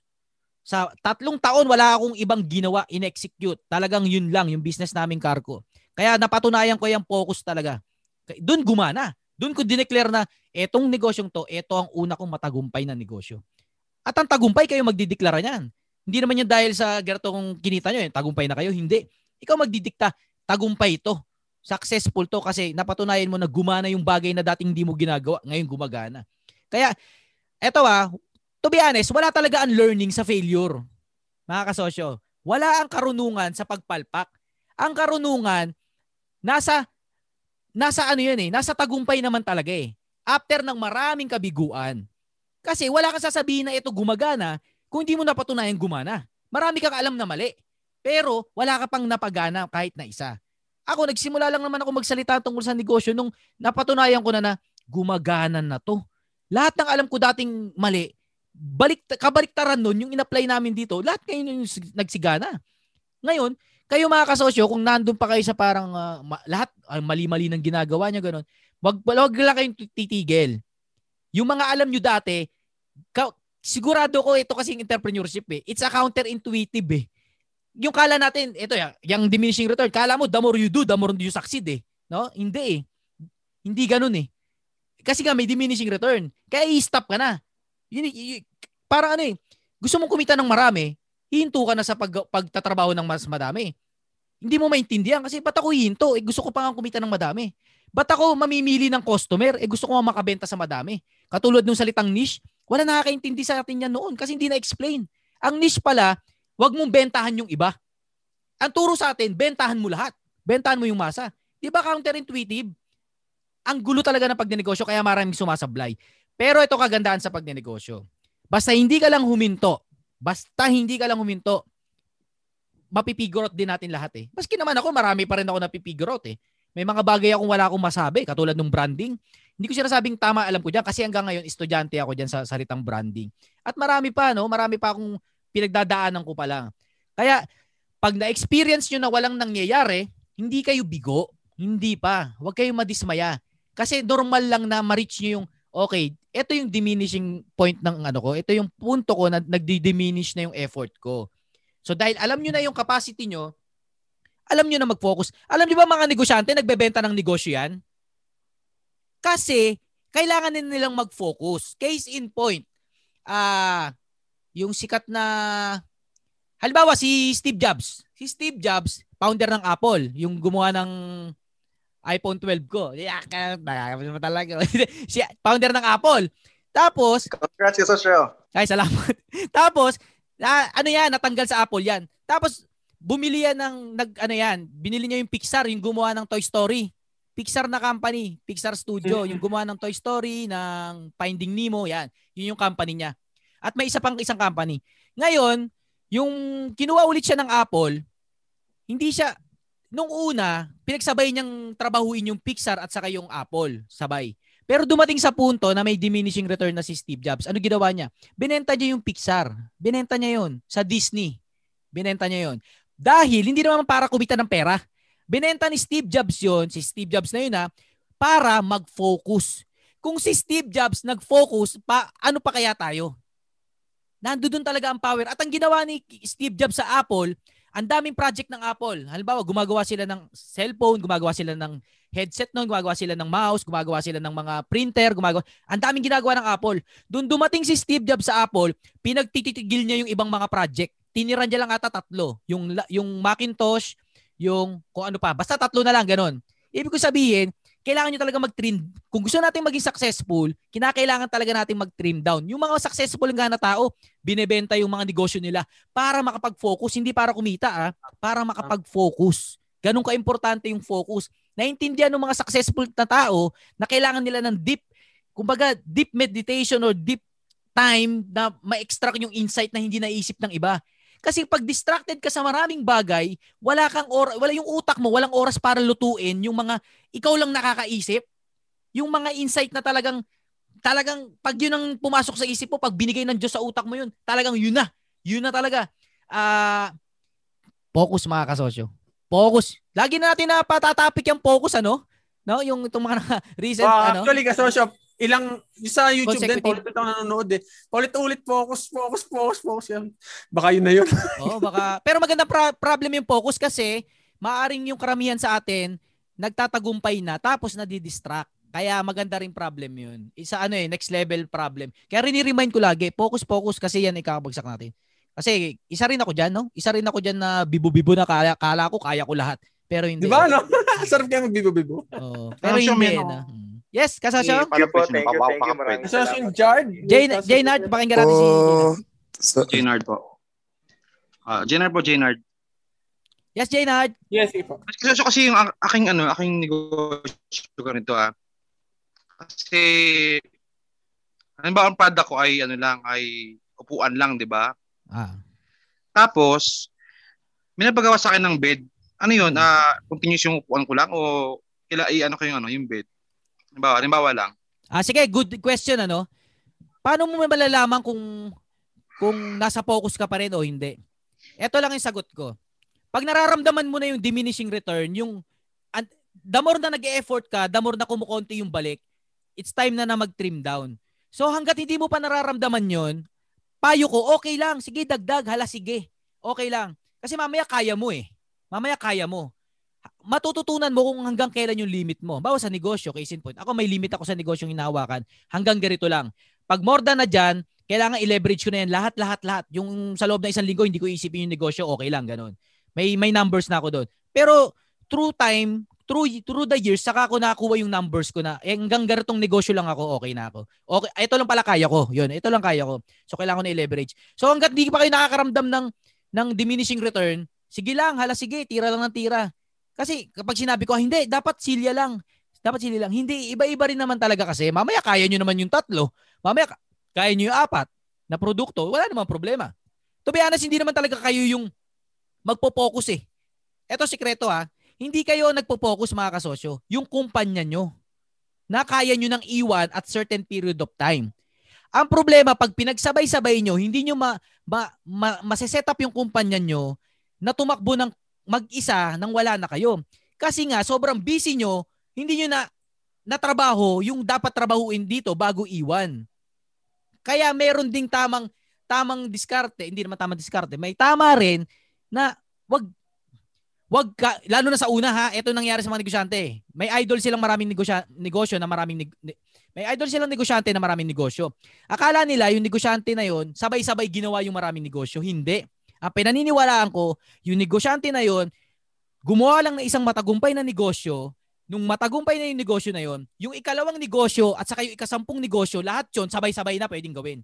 Sa tatlong taon, wala akong ibang ginawa, in-execute. Talagang yun lang, yung business namin Carco. Kaya napatunayan ko yung focus talaga. Doon gumana. Doon ko dineclare na etong negosyong to, eto ang una kong matagumpay na negosyo. At ang tagumpay kayo magdideklara niyan. Hindi naman yan dahil sa ganitong kinita nyo, eh, tagumpay na kayo. Hindi. Ikaw magdidikta, tagumpay ito. Successful to kasi napatunayan mo na gumana yung bagay na dating hindi mo ginagawa, ngayon gumagana. Kaya, eto ah, to be honest, wala talaga ang learning sa failure. Mga kasosyo, wala ang karunungan sa pagpalpak. Ang karunungan, nasa, nasa ano yan eh, nasa tagumpay naman talaga eh. After ng maraming kabiguan. Kasi wala kang sasabihin na ito gumagana kung hindi mo napatunayan gumana. Marami kang alam na mali. Pero wala ka pang napagana kahit na isa. Ako, nagsimula lang naman ako magsalita tungkol sa negosyo nung napatunayan ko na na gumagana na to. Lahat ng alam ko dating mali, balik, kabaliktaran nun, yung in-apply namin dito, lahat kayo yung nagsigana. Ngayon, kayo mga kasosyo, kung nandun pa kayo sa parang uh, ma- lahat uh, mali-mali ng ginagawa niya ganun, wag, wag lang kayong titigil. Yung mga alam nyo dati, ka, sigurado ko ito kasi entrepreneurship eh. It's a counterintuitive eh yung kala natin, ito ya, yung diminishing return, kala mo, the more you do, the more you succeed eh. No? Hindi eh. Hindi ganun eh. Kasi nga may diminishing return. Kaya i-stop ka na. Yun, yun, para ano eh, gusto mong kumita ng marami, hinto ka na sa pag, pagtatrabaho ng mas madami. Hindi mo maintindihan kasi ba't ako hihinto? Eh, gusto ko pa nga kumita ng madami. Ba't ako mamimili ng customer? Eh gusto ko nga makabenta sa madami. Katulad nung salitang niche, wala nakakaintindi sa atin yan noon kasi hindi na-explain. Ang niche pala, Huwag mong bentahan yung iba. Ang turo sa atin, bentahan mo lahat. Bentahan mo yung masa. Di ba counterintuitive? Ang gulo talaga ng pagnenegosyo kaya maraming sumasablay. Pero ito kagandahan sa pagnenegosyo. Basta hindi ka lang huminto, basta hindi ka lang huminto, mapipigurot din natin lahat eh. Maski naman ako, marami pa rin ako napipigurot eh. May mga bagay akong wala akong masabi, katulad ng branding. Hindi ko sinasabing tama alam ko diyan kasi hanggang ngayon estudyante ako diyan sa salitang branding. At marami pa no, marami pa akong pinagdadaanan ko pa lang. Kaya, pag na-experience nyo na walang nangyayari, hindi kayo bigo. Hindi pa. Huwag kayong madismaya. Kasi normal lang na ma-reach nyo yung, okay, ito yung diminishing point ng ano ko. Ito yung punto ko na nagdi-diminish na yung effort ko. So dahil alam nyo na yung capacity nyo, alam nyo na mag-focus. Alam nyo ba mga negosyante, nagbebenta ng negosyo yan? Kasi, kailangan din nilang mag-focus. Case in point, ah, uh, yung sikat na halimbawa si Steve Jobs. Si Steve Jobs, founder ng Apple, yung gumawa ng iPhone 12 ko. talaga. si founder ng Apple. Tapos, congrats sa show. Ay, salamat. Tapos, na, ano yan, natanggal sa Apple yan. Tapos, bumili yan ng, nag, ano yan, binili niya yung Pixar, yung gumawa ng Toy Story. Pixar na company, Pixar Studio, yung gumawa ng Toy Story, ng Finding Nemo, yan. Yun yung company niya. At may isa pang isang company. Ngayon, yung kinuha ulit siya ng Apple, hindi siya, nung una, pinagsabay niyang trabahuin yung Pixar at saka yung Apple, sabay. Pero dumating sa punto na may diminishing return na si Steve Jobs. Ano ginawa niya? Binenta niya yung Pixar. Binenta niya yon sa Disney. Binenta niya yon. Dahil hindi naman para kumita ng pera. Binenta ni Steve Jobs yon, si Steve Jobs na yun ha, para mag-focus. Kung si Steve Jobs nag-focus, pa, ano pa kaya tayo? Nandoon talaga ang power. At ang ginawa ni Steve Jobs sa Apple, ang daming project ng Apple. Halimbawa, gumagawa sila ng cellphone, gumagawa sila ng headset noon, gumagawa sila ng mouse, gumagawa sila ng mga printer, gumagawa. Ang daming ginagawa ng Apple. Doon dumating si Steve Jobs sa Apple, pinagtitigil niya yung ibang mga project. Tiniran niya lang ata tatlo. Yung, yung Macintosh, yung kung ano pa. Basta tatlo na lang, ganun. Ibig ko sabihin, kailangan nyo talaga mag-trim. Kung gusto natin maging successful, kinakailangan talaga natin mag-trim down. Yung mga successful nga na tao, binebenta yung mga negosyo nila para makapag-focus, hindi para kumita, ah, para makapag-focus. Ganun ka-importante yung focus. Naintindihan ng mga successful na tao na kailangan nila ng deep, kumbaga deep meditation or deep time na ma-extract yung insight na hindi naisip ng iba. Kasi pag distracted ka sa maraming bagay, wala kang or wala yung utak mo, walang oras para lutuin yung mga ikaw lang nakakaisip. Yung mga insight na talagang talagang pag yun ang pumasok sa isip mo, pag binigay ng Diyos sa utak mo yun, talagang yun na. Yun na talaga. Ah uh, focus mga kasosyo. Focus. Lagi na natin na patatapik yung focus ano? No, yung itong mga recent uh, ano. Actually, kasosyo, ilang sa YouTube din paulit ito nanonood eh. Paulit-ulit focus, focus, focus, focus yan. Baka yun na yun. Oo, baka. Pero maganda pra- problem yung focus kasi maaring yung karamihan sa atin nagtatagumpay na tapos nadidistract. Kaya maganda rin problem yun. Isa ano eh, next level problem. Kaya rin-remind ko lagi, focus, focus kasi yan ikakabagsak natin. Kasi isa rin ako dyan, no? Isa rin ako dyan na bibo-bibo na kaya, kala ko kaya ko lahat. Pero hindi. Di ba, no? Sarap kaya magbibo-bibo. Oo. Pero hindi may na. Yes, kasosyo? Thank you po, thank you, thank you. Maraming Kasosyo salamat. Jard. Jay, Jaynard, pakinggan natin si Oh, so, Jaynard po. Ah, Jaynard po, Jaynard. Yes, Jaynard. Yes, po. Kasi so, kasi yung ak- aking ano, aking negosyo ganito ah. Kasi ano ba ang product ko ay ano lang ay upuan lang, 'di ba? Ah. Tapos may nagpagawa sa akin ng bed. Ano 'yun? Ah, continuous yung upuan ko lang o kila i ano ko yung ano, yung bed. Halimbawa, halimbawa lang. Ah, sige, good question ano. Paano mo malalaman kung kung nasa focus ka pa rin o hindi? Ito lang yung sagot ko. Pag nararamdaman mo na yung diminishing return, yung an- the more na nag-effort ka, the more na kumukonti yung balik, it's time na na mag-trim down. So hanggat hindi mo pa nararamdaman yon, payo ko, okay lang, sige dagdag, hala sige. Okay lang. Kasi mamaya kaya mo eh. Mamaya kaya mo. Matututunan mo kung hanggang kailan yung limit mo. Bawa sa negosyo, case in point. Ako may limit ako sa negosyong hinahawakan. Hanggang ganito lang. Pag more than na dyan, kailangan i-leverage ko na yan lahat, lahat, lahat. Yung sa loob ng isang linggo, hindi ko isipin yung negosyo, okay lang, ganun. May may numbers na ako doon. Pero through time, through through the years, saka ako nakuha yung numbers ko na eh, hanggang ganitong negosyo lang ako, okay na ako. Okay, ito lang pala kaya ko. Yun, ito lang kaya ko. So kailangan ko na i-leverage. So hangga't di pa kayo nakakaramdam ng ng diminishing return, sige lang, hala sige, tira lang ng tira. Kasi kapag sinabi ko, "Ah, hindi, dapat silya lang. Dapat silya lang. Hindi, iba-iba rin naman talaga kasi. Mamaya kaya nyo naman yung tatlo. Mamaya ka- kaya nyo yung apat na produkto. Wala namang problema. To be honest, hindi naman talaga kayo yung magpo-focus eh. Ito sikreto ha. Hindi kayo nagpo-focus mga kasosyo. Yung kumpanya nyo na kaya nyo nang iwan at certain period of time. Ang problema, pag pinagsabay-sabay nyo, hindi nyo ma, ma, ma, maseset up yung kumpanya nyo na tumakbo ng mag-isa nang wala na kayo. Kasi nga, sobrang busy nyo, hindi nyo na natrabaho yung dapat trabahuin dito bago iwan. Kaya meron ding tamang tamang diskarte, hindi naman tamang diskarte, may tama rin na wag wag ka, lalo na sa una ha, ito nangyari sa mga negosyante. May idol silang maraming negosya, negosyo na maraming neg- ne- may idol silang negosyante na maraming negosyo. Akala nila yung negosyante na yon sabay-sabay ginawa yung maraming negosyo. Hindi. Ang pinaniniwalaan ko, yung negosyante na yon gumawa lang ng isang matagumpay na negosyo. Nung matagumpay na yung negosyo na yon, yung ikalawang negosyo at saka yung ikasampung negosyo, lahat yon sabay-sabay na pwedeng gawin.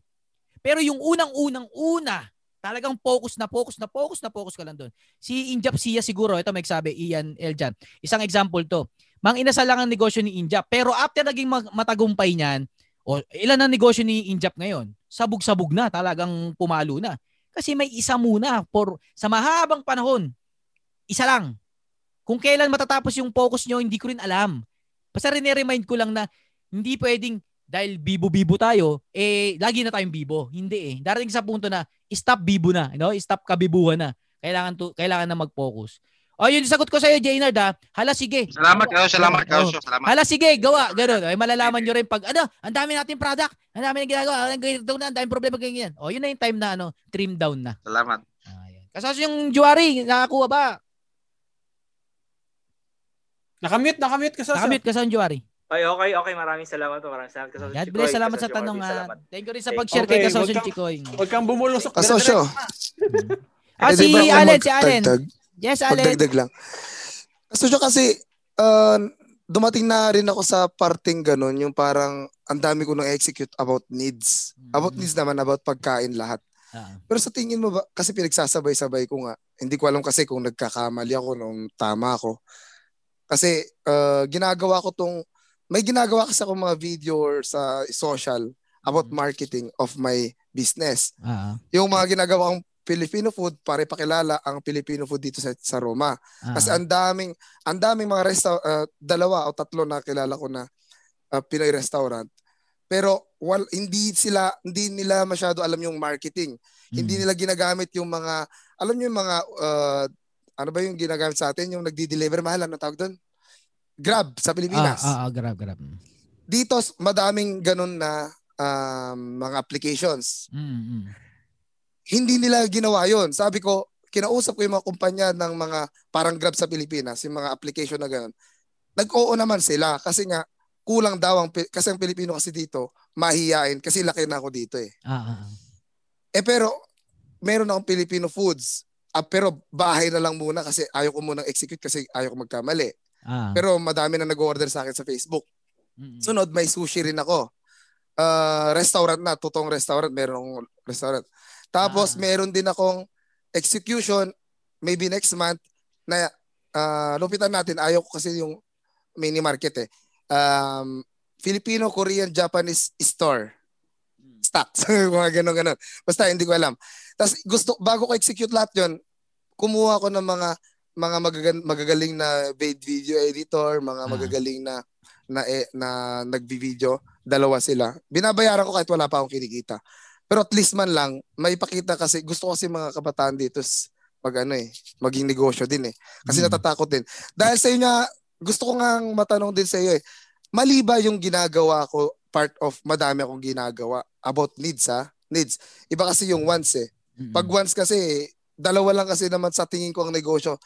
Pero yung unang-unang una, talagang focus na focus na focus na focus ka lang doon. Si Injap Sia siguro, ito may sabi, Ian Eljan. Isang example to. Mang inasal lang ang negosyo ni Injap. Pero after naging matagumpay niyan, o ilan ang negosyo ni Injap ngayon? Sabog-sabog na, talagang pumalo na. Kasi may isa muna for sa mahabang panahon. Isa lang. Kung kailan matatapos yung focus nyo, hindi ko rin alam. Basta rin-remind ko lang na hindi pwedeng dahil bibo-bibo tayo, eh, lagi na tayong bibo. Hindi eh. Darating sa punto na, stop bibo na. You know? Stop kabibuhan na. Kailangan, to, kailangan na mag-focus. O, yun yung sagot ko sa'yo, Jaynard ha. Hala, sige. Salamat kayo, salamat kayo, Oo. salamat. Hala, sige, gawa. Ganun. Ay, malalaman nyo rin pag, ano, ang dami natin product. Ang dami na ginagawa. Ang ganito na, ang daming problema ganyan. O, yun na yung time na, ano, trim down na. Salamat. Kasi yung Juari, nakakuha ba? Nakamute, nakamute ka sa Nakamute ka sa Juari. Ay, okay, okay. Maraming salamat po. Maraming salamat. Kasosyo God bless. Salamat sa tanong. Ah. salamat. Thank you rin sa pag-share Okay, kay Kasosyo Chikoy. Huwag kang bumulusok. Kasosyo. Ah, si Allen, si Allen. Yes, Allen. Magdagdag lang. Kasosyo kasi, uh, dumating na rin ako sa parting ganun, yung parang ang dami ko nang execute about needs. About needs naman, about pagkain lahat. Ah. Pero sa tingin mo ba, kasi pinagsasabay-sabay ko nga, hindi ko alam kasi kung nagkakamali ako nung tama ako. Kasi uh, ginagawa ko tong, may ginagawa kasi ako mga video or sa social about marketing of my business. Ah. Yung mga ginagawa kong Filipino food para ipakilala ang Filipino food dito sa, sa Roma. Kasi Ah. ang daming ang daming mga resta uh, dalawa o tatlo na kilala ko na uh, Pinoy restaurant. Pero wal, hindi sila hindi nila masyado alam yung marketing. Hindi nila ginagamit yung mga alam niyo yung mga uh, ano ba yung ginagamit sa atin yung nagdi-deliver mahal ano tawag doon? Grab sa Pilipinas. Ah, ah, ah, grab, grab. Dito madaming ganun na um, mga applications Mm, mm. Hindi nila ginawa yon. Sabi ko, kinausap ko yung mga kumpanya ng mga parang Grab sa Pilipinas, yung mga application na gano'n. Nag-oo naman sila kasi nga kulang daw ang kasi ang Pilipino kasi dito mahihiyain kasi laki na ako dito eh. Ah. Eh pero meron akong Filipino foods. Ah, pero bahay na lang muna kasi ayaw ko munang execute kasi ayaw ko magkamali. Ah. Pero madami na nag-order sa akin sa Facebook. Sunod, may sushi rin ako. Ah, restaurant na, totoong restaurant, meron akong restaurant. Tapos meron din akong execution maybe next month na ah, lupitan natin. Ayaw ko kasi yung mini market eh. Um, Filipino, Korean, Japanese store. Stocks. mga ganun ganon Basta hindi ko alam. Tapos gusto, bago ko execute lahat yon kumuha ko ng mga mga magagan, magagaling na vid- video editor, mga magagaling na na eh, na nagvi-video, dalawa sila. Binabayaran ko kahit wala pa akong kinikita. Pero at least man lang, may pakita kasi gusto ko kasi mga kabataan dito mag ano eh, maging negosyo din eh. Kasi natatakot din. Dahil sa inyo, gusto ko nga matanong din sa iyo eh. Mali ba yung ginagawa ko part of madami akong ginagawa about needs ha? Needs. Iba kasi yung wants eh. Pag once kasi, dalawa lang kasi naman sa tingin ko ang negosyo,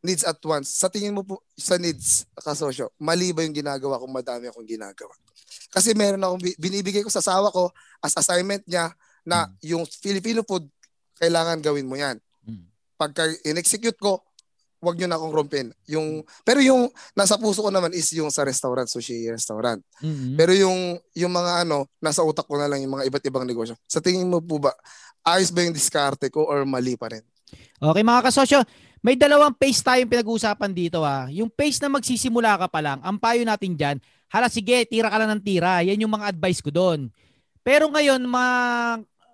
needs at once. Sa tingin mo po sa needs, kasosyo, mali ba yung ginagawa kung madami akong ginagawa? Kasi meron akong bi- binibigay ko sa asawa ko as assignment niya na yung Filipino food, kailangan gawin mo yan. Pagka in-execute ko, wag nyo na akong rumpin. Yung, pero yung nasa puso ko naman is yung sa restaurant, sushi restaurant. Mhm. Pero yung yung mga ano, nasa utak ko na lang yung mga iba't ibang negosyo. Sa tingin mo po ba, ayos ba yung diskarte ko or mali pa rin? Okay mga kasosyo, may dalawang phase tayong pinag-uusapan dito ha. Yung phase na magsisimula ka pa lang, ang payo natin dyan, hala sige, tira ka lang ng tira. Yan yung mga advice ko doon. Pero ngayon, ma...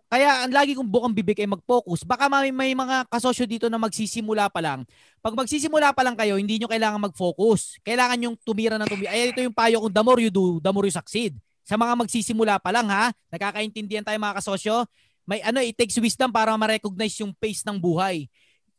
kaya ang lagi kong bukang bibig ay mag-focus. Baka may, may mga kasosyo dito na magsisimula pa lang. Pag magsisimula pa lang kayo, hindi nyo kailangan mag-focus. Kailangan yung tumira ng tumira. Ay, ito yung payo kong the more you do, the more you succeed. Sa mga magsisimula pa lang ha, nakakaintindihan tayo mga kasosyo, may ano, it takes wisdom para ma-recognize yung pace ng buhay.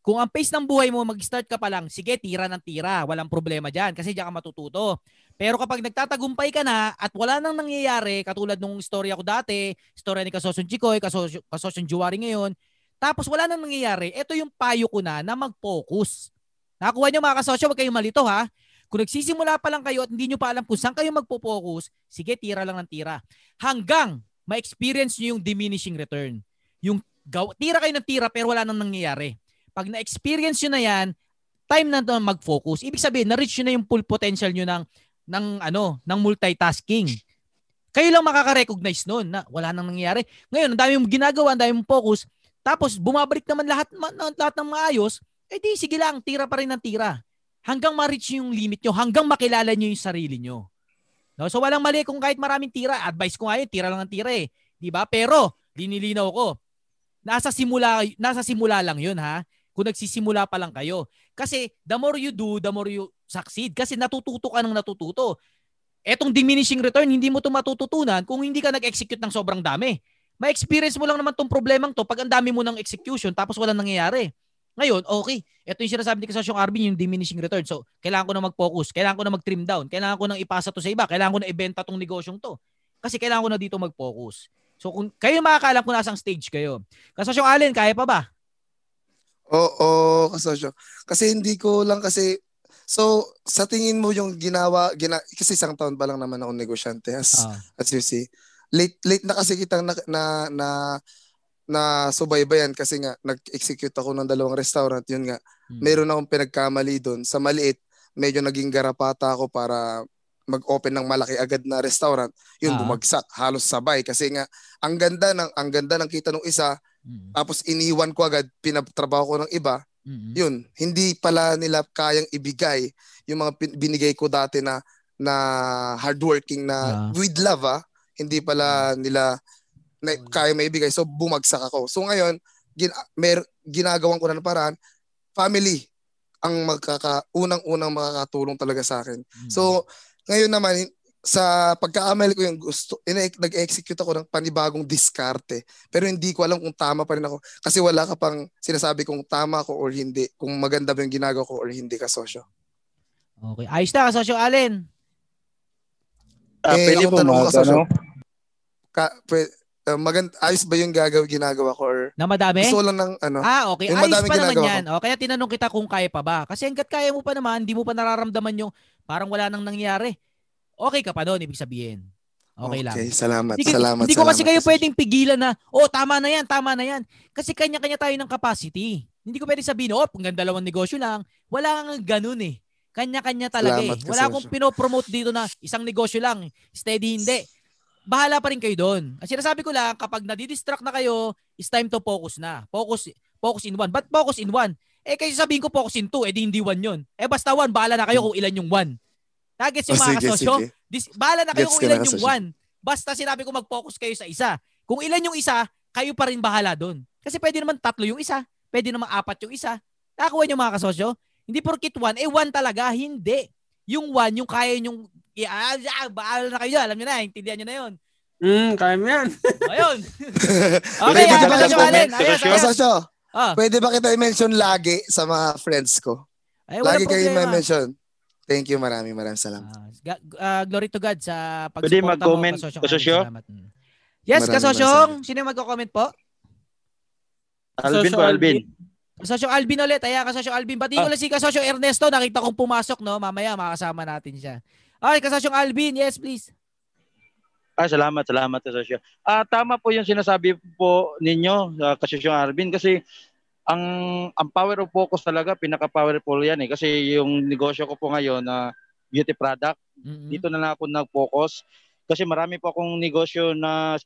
Kung ang pace ng buhay mo, mag-start ka pa lang, sige, tira ng tira. Walang problema dyan kasi diyan ka matututo. Pero kapag nagtatagumpay ka na at wala nang nangyayari, katulad nung story ako dati, story ni Kasosyon Chikoy, Kasosyon, Kasosyon Juwari ngayon, tapos wala nang nangyayari, ito yung payo ko na na mag-focus. Nakakuha nyo mga kasosyo, huwag kayong malito ha. Kung nagsisimula pa lang kayo at hindi nyo pa alam kung saan kayo magpo-focus, sige, tira lang ng tira. Hanggang ma-experience nyo yung diminishing return. Yung gaw- tira kayo ng tira pero wala nang nangyayari. Pag na-experience nyo na yan, time na to mag-focus. Ibig sabihin, na-reach nyo na yung full potential nyo ng, ng, ano, ng multitasking. Kayo lang makaka-recognize nun na wala nang nangyayari. Ngayon, ang dami mong ginagawa, ang dami mong focus, tapos bumabalik naman lahat, lahat ng maayos, eh di sige lang, tira pa rin ng tira. Hanggang ma-reach yung limit nyo, hanggang makilala nyo yung sarili nyo. No? So walang mali kung kahit maraming tira. Advice ko nga yun, tira lang ng tira eh. Di ba? Pero, linilinaw ko, nasa simula, nasa simula lang yun ha. Kung nagsisimula pa lang kayo. Kasi the more you do, the more you succeed. Kasi natututo ka ng natututo. Etong diminishing return, hindi mo to matututunan kung hindi ka nag-execute ng sobrang dami. Ma-experience mo lang naman tong problemang to pag ang dami mo ng execution tapos walang nangyayari. Ngayon, okay. Ito yung sinasabi ni Kasasyong Arvin, yung diminishing return. So, kailangan ko na mag-focus. Kailangan ko na mag-trim down. Kailangan ko na ipasa to sa iba. Kailangan ko na ibenta tong negosyong to. Kasi kailangan ko na dito mag-focus. So, kung kayo makakaalam kung nasang stage kayo. Kasasyong Allen, kaya pa ba? Oo, kasosyo. Kasi hindi ko lang kasi So, sa tingin mo yung ginawa, gina, kasi isang taon pa lang naman ako negosyante as, Ah. as you see. Late, late na kasi kitang na, na, na, na subaybayan kasi nga nag-execute ako ng dalawang restaurant. Yun nga, meron akong pinagkamali doon. Sa maliit, medyo naging garapata ako para mag-open ng malaki agad na restaurant. Yun, Ah. bumagsak. Halos sabay. Kasi nga, ang ganda ng, ang ganda ng kita ng isa, tapos iniwan ko agad, pinatrabaho ko ng iba, yun, hindi pala nila kayang ibigay yung mga pin- binigay ko dati na na hardworking na Ah. with love ah, hindi pala nila na, kaya maibigay. So bumagsak ako. So ngayon, gin, mer, ginagawan ko na ng paraan, family ang magkaka unang-unang makakatulong talaga sa akin. So ngayon naman sa pagkaamal ko yung gusto, ina- nag-execute ako ng panibagong diskarte. Pero hindi ko alam kung tama pa rin ako. Kasi wala ka pang sinasabi kung tama ko or hindi. Kung maganda ba yung ginagawa ko or hindi ka sosyo. Okay. Ayos na, Kasasyong Allen. Ah, pwede ako po mag- kasosyo. Ka, pwe- uh, magand, ayos ba yung gagawa, ginagawa ko or Na madami? gusto lang ng ano? Ah, okay. Yung Ayos pa naman yan. ko. O, kaya tinanong kita kung kaya pa ba. Kasi hanggat kaya mo pa naman, hindi mo pa nararamdaman yung parang wala nang nangyari. Okay ka pa doon, ibig sabihin. Okay, lang. Okay, salamat. Hindi, salamat. hindi ko kasi salamat, kayo Kasosyo. pwedeng pigilan na, oh, tama na yan, tama na yan. Kasi kanya-kanya tayo ng capacity. Hindi ko pwedeng sabihin, oh, kung dalawang negosyo lang. Wala kang ganun eh. Kanya-kanya talaga Salamat, eh. Wala akong Kasosyo. pinopromote dito na isang negosyo lang, steady hindi. Bahala pa rin kayo doon. Kasi sinasabi ko lang, kapag nadidistract na kayo, it's time to focus na. Focus focus in one. But focus in one? Eh, kasi sabihin ko focus in two, eh di hindi one yun. Eh basta one, bahala na kayo kung ilan yung one. Nagets yung Oh, mga sige, kasosyo? sige. Dis- bahala na kayo Gets kung ilan yung kasosyo. one. Basta sinabi ko mag-focus kayo sa isa. Kung ilan yung isa, kayo pa rin bahala doon. Kasi pwede naman tatlo yung isa. Pwede naman apat yung isa. Nakakuha niyo mga kasosyo? Hindi porkit one, eh one talaga. Hindi. Yung one, yung kaya yung ah, ah, bahala na kayo. Alam niyo na, intindihan niyo na yun. Mm, kaya mo yan. Ayun. Pwede okay, ba ah, kasosyo ayos. Kasosyo, Ah. pwede ba kita i-mention lagi sa mga friends ko? Ay, lagi kayo i-mention. Thank you, maraming maraming salamat. Ga- ah, glory to God sa Pwede mag-comment, mo, kasosyong kasosyo? Allen. Salamat. Mm. Yes, Maraming kasosyong. Sino yung magko-comment po? Alvin po, Alvin. Kasosyong Alvin ulit. Ayan, kasosyong Alvin. Batiin ko Ah. lang si kasosyong Ernesto. Nakita kong pumasok, no? Mamaya, makasama natin siya. Okay, kasosyong Alvin. Yes, please. Ah, salamat, salamat kasosyo. Ah, tama po yung sinasabi po ninyo, uh, kasosyo Arvin, kasi ang ang power of focus talaga pinaka-powerful yan eh kasi yung negosyo ko po ngayon na beauty product, dito na lang ako nag-focus kasi marami po akong negosyo na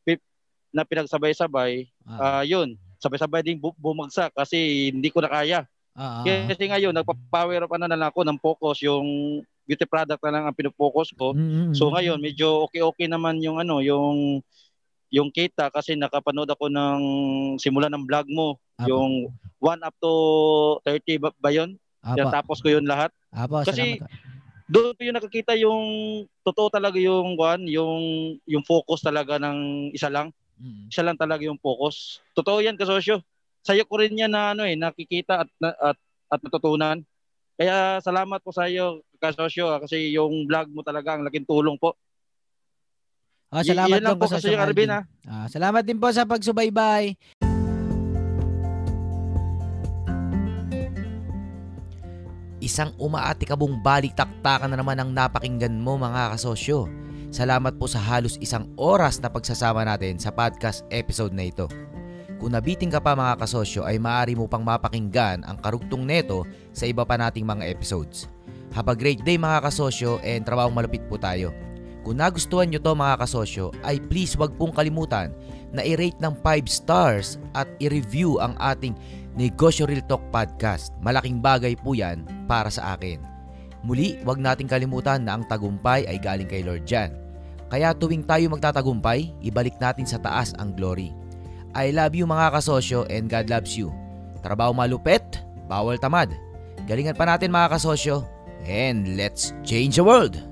na pinagsabay-sabay. Ah, yun, sabay-sabay ding bu- bumagsak kasi hindi ko na kaya. Ah, Kasi ngayon nagpa-power up ano na lang ako ng focus yung beauty product na lang ang pinofocus ko. Mm-hmm. So ngayon medyo okay-okay naman yung ano, yung yung kita kasi nakapanood ako ng simula ng vlog mo, yung 1 up to 30 ba, ba yun? Apa. Tapos ko yun lahat. Apo, Kasi doon ko yung nakikita yung totoo talaga yung one, yung yung focus talaga ng isa lang. Isa lang talaga yung focus. Totoo yan kasosyo. Sa'yo ko rin yan na ano eh, nakikita at na- at at natutunan. Kaya salamat po sa iyo kasosyo ah, kasi yung vlog mo talaga ang laking tulong po. Ah, Y- salamat yan lang po, po kasosyong kasi Arvin Alvin. ah. Ah, salamat din po sa pagsubaybay. Isang umaatikabong balik-taktakan na naman ang napakinggan mo mga kasosyo. Salamat po sa halos isang oras na pagsasama natin sa podcast episode na ito. Kung nabiting ka pa mga kasosyo ay maaari mo pang mapakinggan ang karugtong neto sa iba pa nating mga episodes. Have a great day mga kasosyo and trabahong malupit po tayo. Kung nagustuhan nyo to mga kasosyo ay please wag pong kalimutan na i-rate ng 5 stars at i-review ang ating Negosyo Real Talk Podcast. Malaking bagay po yan para sa akin. Muli, wag nating kalimutan na ang tagumpay ay galing kay Lord Jan. Kaya tuwing tayo magtatagumpay, ibalik natin sa taas ang glory. I love you mga kasosyo and God loves you. Trabaho malupet, bawal tamad. Galingan pa natin mga kasosyo and let's change the world!